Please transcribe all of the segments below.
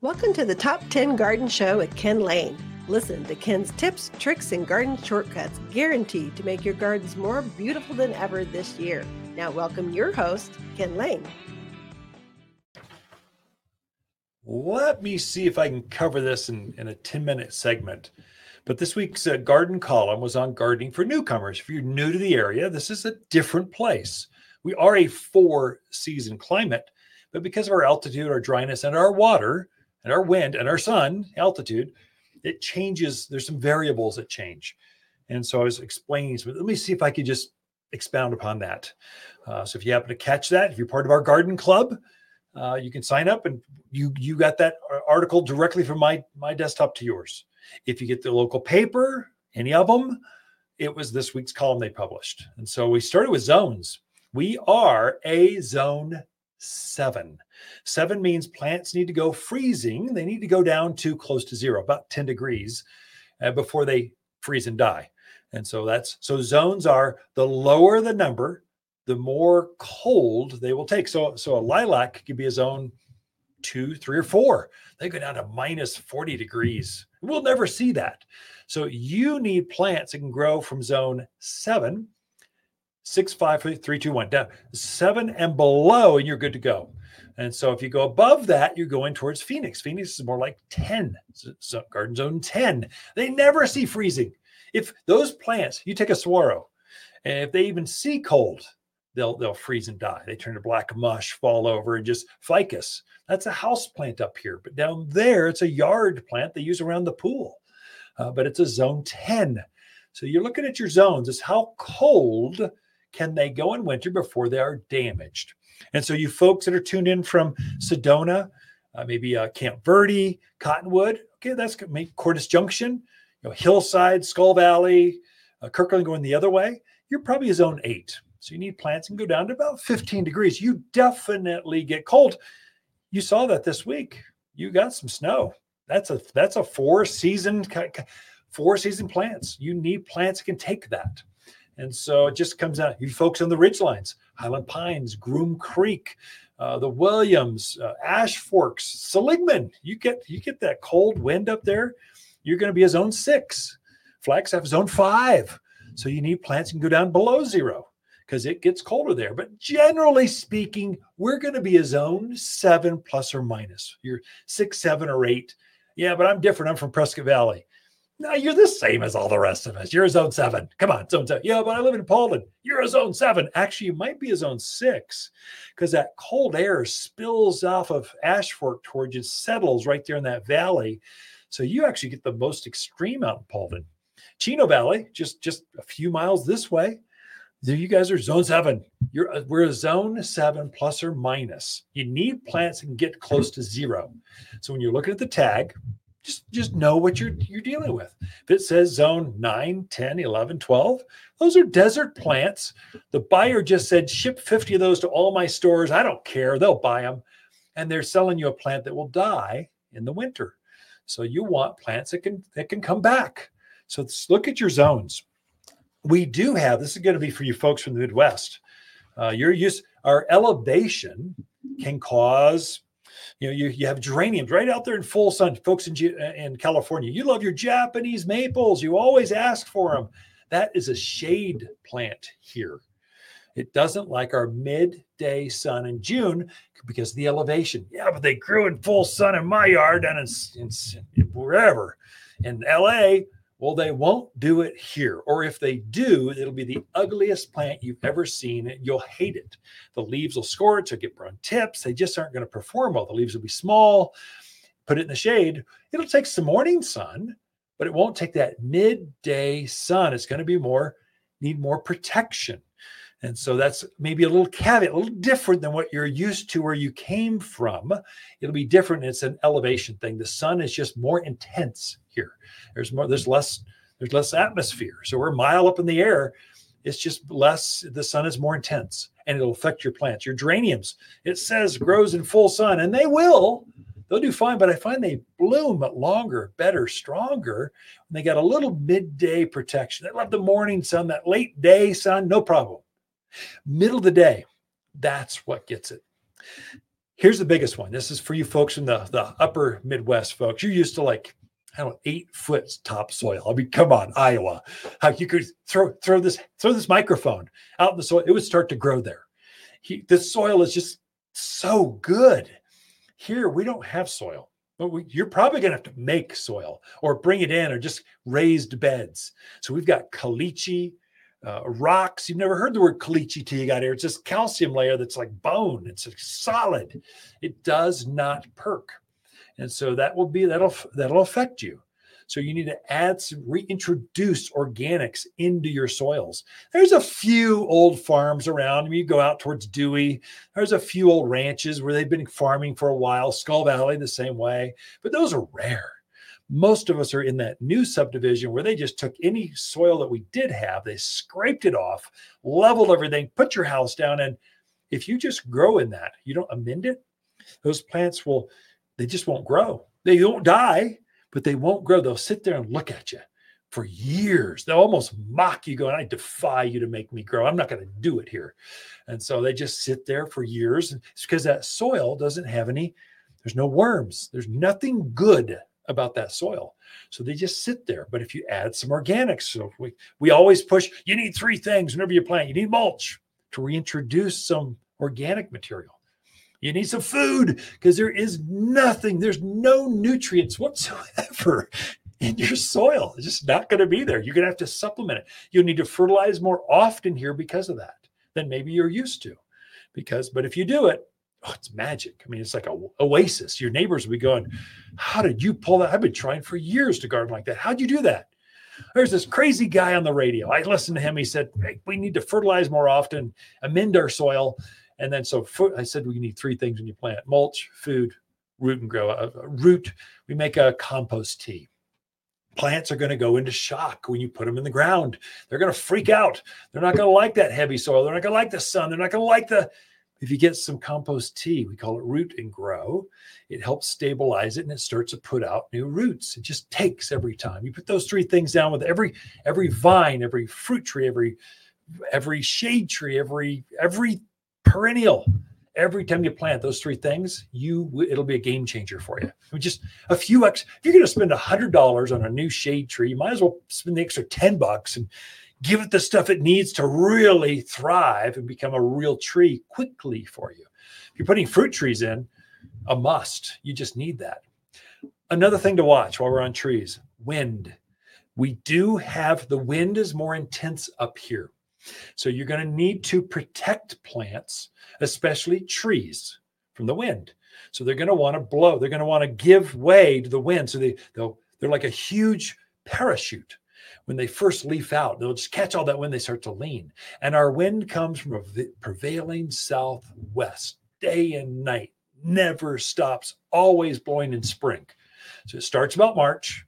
Welcome to the Top 10 Garden Show with Ken Lain. Listen to Ken's tips, tricks, and garden shortcuts guaranteed to make your gardens more beautiful than ever this year. Now, welcome your host, Ken Lain. Let me see if I can cover this in, in a 10 minute segment. But this week's uh, garden column was on gardening for newcomers. If you're new to the area, this is a different place. We are a four season climate, but because of our altitude, our dryness, and our water, and our wind and our sun altitude, it changes. There's some variables that change. And so I was explaining, so let me see if I could just expound upon that. Uh, so if you happen to catch that, if you're part of our garden club, uh, you can sign up and you you got that article directly from my my desktop to yours. If you get the local paper, any of them, it was this week's column they published. And so we started with zones. We are a zone seven. Seven means plants need to go freezing. They need to go down to close to zero, about 10 degrees, uh, before they freeze and die. And so that's so zones are the lower the number, the more cold they will take. So so a lilac could be a zone two, three, or four. They go down to minus 40 degrees. We'll never see that. So you need plants that can grow from zone seven six, five, three, two, one, down seven and below, and you're good to go. And so if you go above that, you're going towards Phoenix. Phoenix is more like 10, so garden zone 10. They never see freezing. If those plants, you take a saguaro, and if they even see cold, they'll they'll freeze and die. They turn to black mush, fall over, and just ficus. That's a house plant up here, but down there it's a yard plant they use around the pool. Uh, but it's a zone 10. So you're looking at your zones. It's how cold can they go in winter before they are damaged? And so, you folks that are tuned in from Sedona, uh, maybe uh, Camp Verde, Cottonwood, okay, that's maybe Cordes Junction, you know, Hillside, Skull Valley, uh, Kirkland going the other way, you're probably zone eight. So you need plants and go down to about 15 degrees. You definitely get cold. You saw that this week. You got some snow. That's a that's a four season four season plants. You need plants that can take that. And so it just comes out. You folks on the ridge lines, Highland Pines, Groom Creek, uh, the Williams, uh, Ash Forks, Seligman. You get you get that cold wind up there. You're going to be a zone six. Flagstaff is zone five. So you need plants can go down below zero because it gets colder there. But generally speaking, we're going to be a zone seven plus or minus. You're six, seven, or eight. Yeah, but I'm different. I'm from Prescott Valley. No, you're the same as all the rest of us. You're a zone seven. Come on, zone seven. Yeah, but I live in Paulden. You're a zone seven. Actually, you might be a zone six because that cold air spills off of Ash Fork towards you, settles right there in that valley. So you actually get the most extreme out in Paulden. Chino Valley, just just a few miles this way. There, you guys are zone seven. You're uh, we're a zone seven plus or minus. You need plants and get close to zero. So when you're looking at the tag, just just know what you're you're dealing with. If it says zone 9 10 11 12 those are desert plants. The buyer just said ship 50 of those to all my stores. I don't care. They'll buy them and they're selling you a plant that will die in the winter. So you want plants that can that can come back. So look at your zones. We do have this is going to be for you folks from the midwest. Uh, your use our elevation can cause you know, you, you have geraniums right out there in full sun, folks in, uh, in California. You love your Japanese maples. You always ask for them. That is a shade plant here. It doesn't like our midday sun in June because of the elevation. Yeah, but they grew in full sun in my yard and in, wherever. In LA, well, they won't do it here. Or if they do, it'll be the ugliest plant you've ever seen. You'll hate it. The leaves will scorch or get brown tips. They just aren't going to perform well. The leaves will be small. Put it in the shade. It'll take some morning sun, but it won't take that midday sun. It's going to be more, need more protection. And so that's maybe a little caveat, a little different than what you're used to where you came from. It'll be different. It's an elevation thing. The sun is just more intense here. There's more, there's less, there's less atmosphere. So we're a mile up in the air. It's just less, the sun is more intense and it'll affect your plants. Your geraniums, it says grows in full sun, and they will. They'll do fine, but I find they bloom longer, better, stronger when they got a little midday protection. They love the morning sun, that late day sun, no problem Middle of the day, that's what gets it. Here's the biggest one. This is for you folks in the, the upper Midwest folks. You're used to like, I don't eight foot topsoil. I mean, come on, Iowa. How you could throw throw this throw this microphone out in the soil, it would start to grow there. He, the soil is just so good. Here we don't have soil. But we, you're probably going to have to make soil or bring it in or just raised beds. So we've got caliche, uh, rocks. You've never heard the word caliche till you got here. It's this calcium layer that's like bone. It's solid. It does not perk, and so that will be that'll that'll affect you. So you need to add some reintroduce organics into your soils. There's a few old farms around. I mean, you go out towards Dewey. There's a few old ranches where they've been farming for a while. Skull Valley the same way, but those are rare. Most of us are in that new subdivision where they just took any soil that we did have, they scraped it off, leveled everything, put your house down, and if you just grow in that, you don't amend it, those plants will, they just won't grow. They don't die, but they won't grow. They'll sit there and look at you for years. They'll almost mock you, going, I defy you to make me grow. I'm not going to do it here. And so they just sit there for years. It's because that soil doesn't have any, there's no worms, there's nothing good about that soil. So they just sit there. But if you add some organics, so we, we always push, you need three things whenever you plant. You need mulch to reintroduce some organic material. You need some food because there is nothing, there's no nutrients whatsoever in your soil. It's just not going to be there. You're going to have to supplement it. You'll need to fertilize more often here because of that than maybe you're used to. Because, but if you do it, oh, it's magic. I mean, it's like a oasis. Your neighbors will be going, How did you pull that? I've been trying for years to garden like that. How'd you do that? There's this crazy guy on the radio. I listened to him. He said, hey, We need to fertilize more often, amend our soil. And then so I said we need three things when you plant mulch, food, root and grow. Uh, root, we make a compost tea. Plants are going to go into shock when you put them in the ground. They're going to freak out. They're not going to like that heavy soil. They're not going to like the sun. They're not going to like the. If you get some compost tea, we call it root and grow, it helps stabilize it and it starts to put out new roots. It just takes every time. You put those three things down with every every vine, every fruit tree, every every shade tree, every every perennial. Every time you plant those three things, you it'll be a game changer for you. I mean, just a few X. If you're going to spend a hundred dollars on a new shade tree, you might as well spend the extra ten bucks and give it the stuff it needs to really thrive and become a real tree quickly for you. If you're putting fruit trees in, a must. You just need that. Another thing to watch while we're on trees wind. We do have the wind is more intense up here. So you're going to need to protect plants, especially trees, from the wind. So they're going to want to blow. They're going to want to give way to the wind. So they they'll they're like a huge parachute. When they first leaf out, they'll just catch all that wind. They start to lean, and our wind comes from a prevailing southwest, day and night, never stops, always blowing in spring. So it starts about March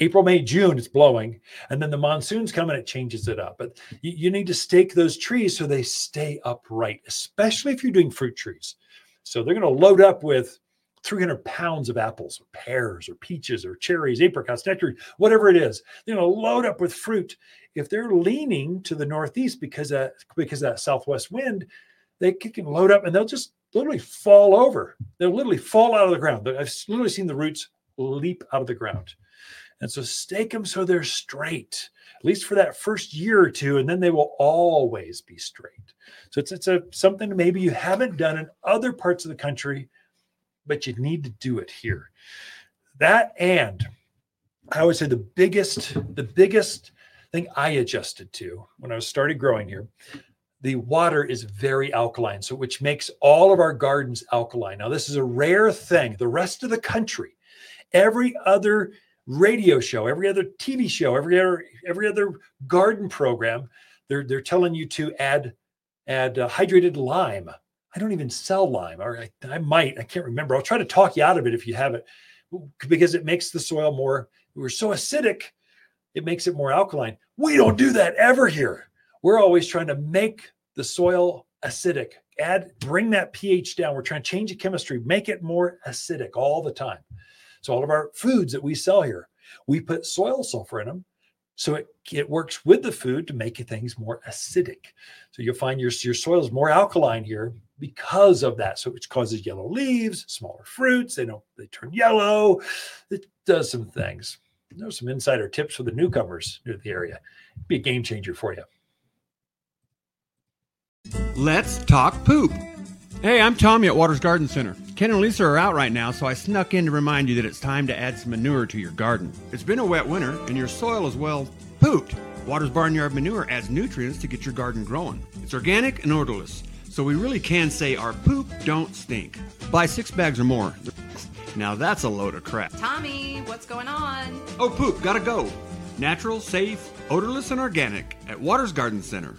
April, May, June, it's blowing. And then the monsoons come and it changes it up. But you, you, need to stake those trees so they stay upright, especially if you're doing fruit trees. So they're going to load up with 300 pounds of apples or pears or peaches or cherries, apricots, nectarines, whatever it is. They're going to load up with fruit. If they're leaning to the northeast because of, because of that southwest wind, they can load up and they'll just literally fall over. They'll literally fall out of the ground. I've literally seen the roots leap out of the ground. And so stake them so they're straight, at least for that first year or two, and then they will always be straight. So it's it's a something maybe you haven't done in other parts of the country, but you need to do it here. That and I would say the biggest, the biggest thing I adjusted to when I started growing here, the water is very alkaline, so which makes all of our gardens alkaline. Now, this is a rare thing. The rest of the country, every other radio show, every other TV show, every other every other garden program, they're they're telling you to add add uh, hydrated lime. I don't even sell lime, or I, I might. I can't remember. I'll try to talk you out of it if you have it, because it makes the soil more. We're so acidic, it makes it more alkaline. We don't do that ever here. We're always trying to make the soil acidic. Add, bring that pH down. We're trying to change the chemistry, make it more acidic all the time. So all of our foods that we sell here, we put soil sulfur in them. So it, it works with the food to make things more acidic. So you'll find your, your soil is more alkaline here because of that. So it causes yellow leaves, smaller fruits. They don't they turn yellow. It does some things. There's some insider tips for the newcomers near the area. Be a game changer for you. Let's talk poop. Hey, I'm Tommy at Watters Garden Center. Ken and Lisa are out right now, so I snuck in to remind you that it's time to add some manure to your garden. It's been a wet winter, and your soil is well pooped. Watters Barnyard Manure adds nutrients to get your garden growing. It's organic and odorless, so we really can say our poop don't stink. Buy six bags or more. Now that's a load of crap. Tommy, what's going on? Oh, poop, gotta go. Natural, safe, odorless, and organic at Watters Garden Center.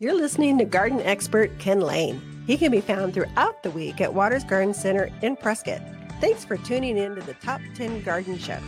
You're listening to garden expert Ken Lain. He can be found throughout the week at Watters Garden Center in Prescott. Thanks for tuning in to the Top 10 Garden Show.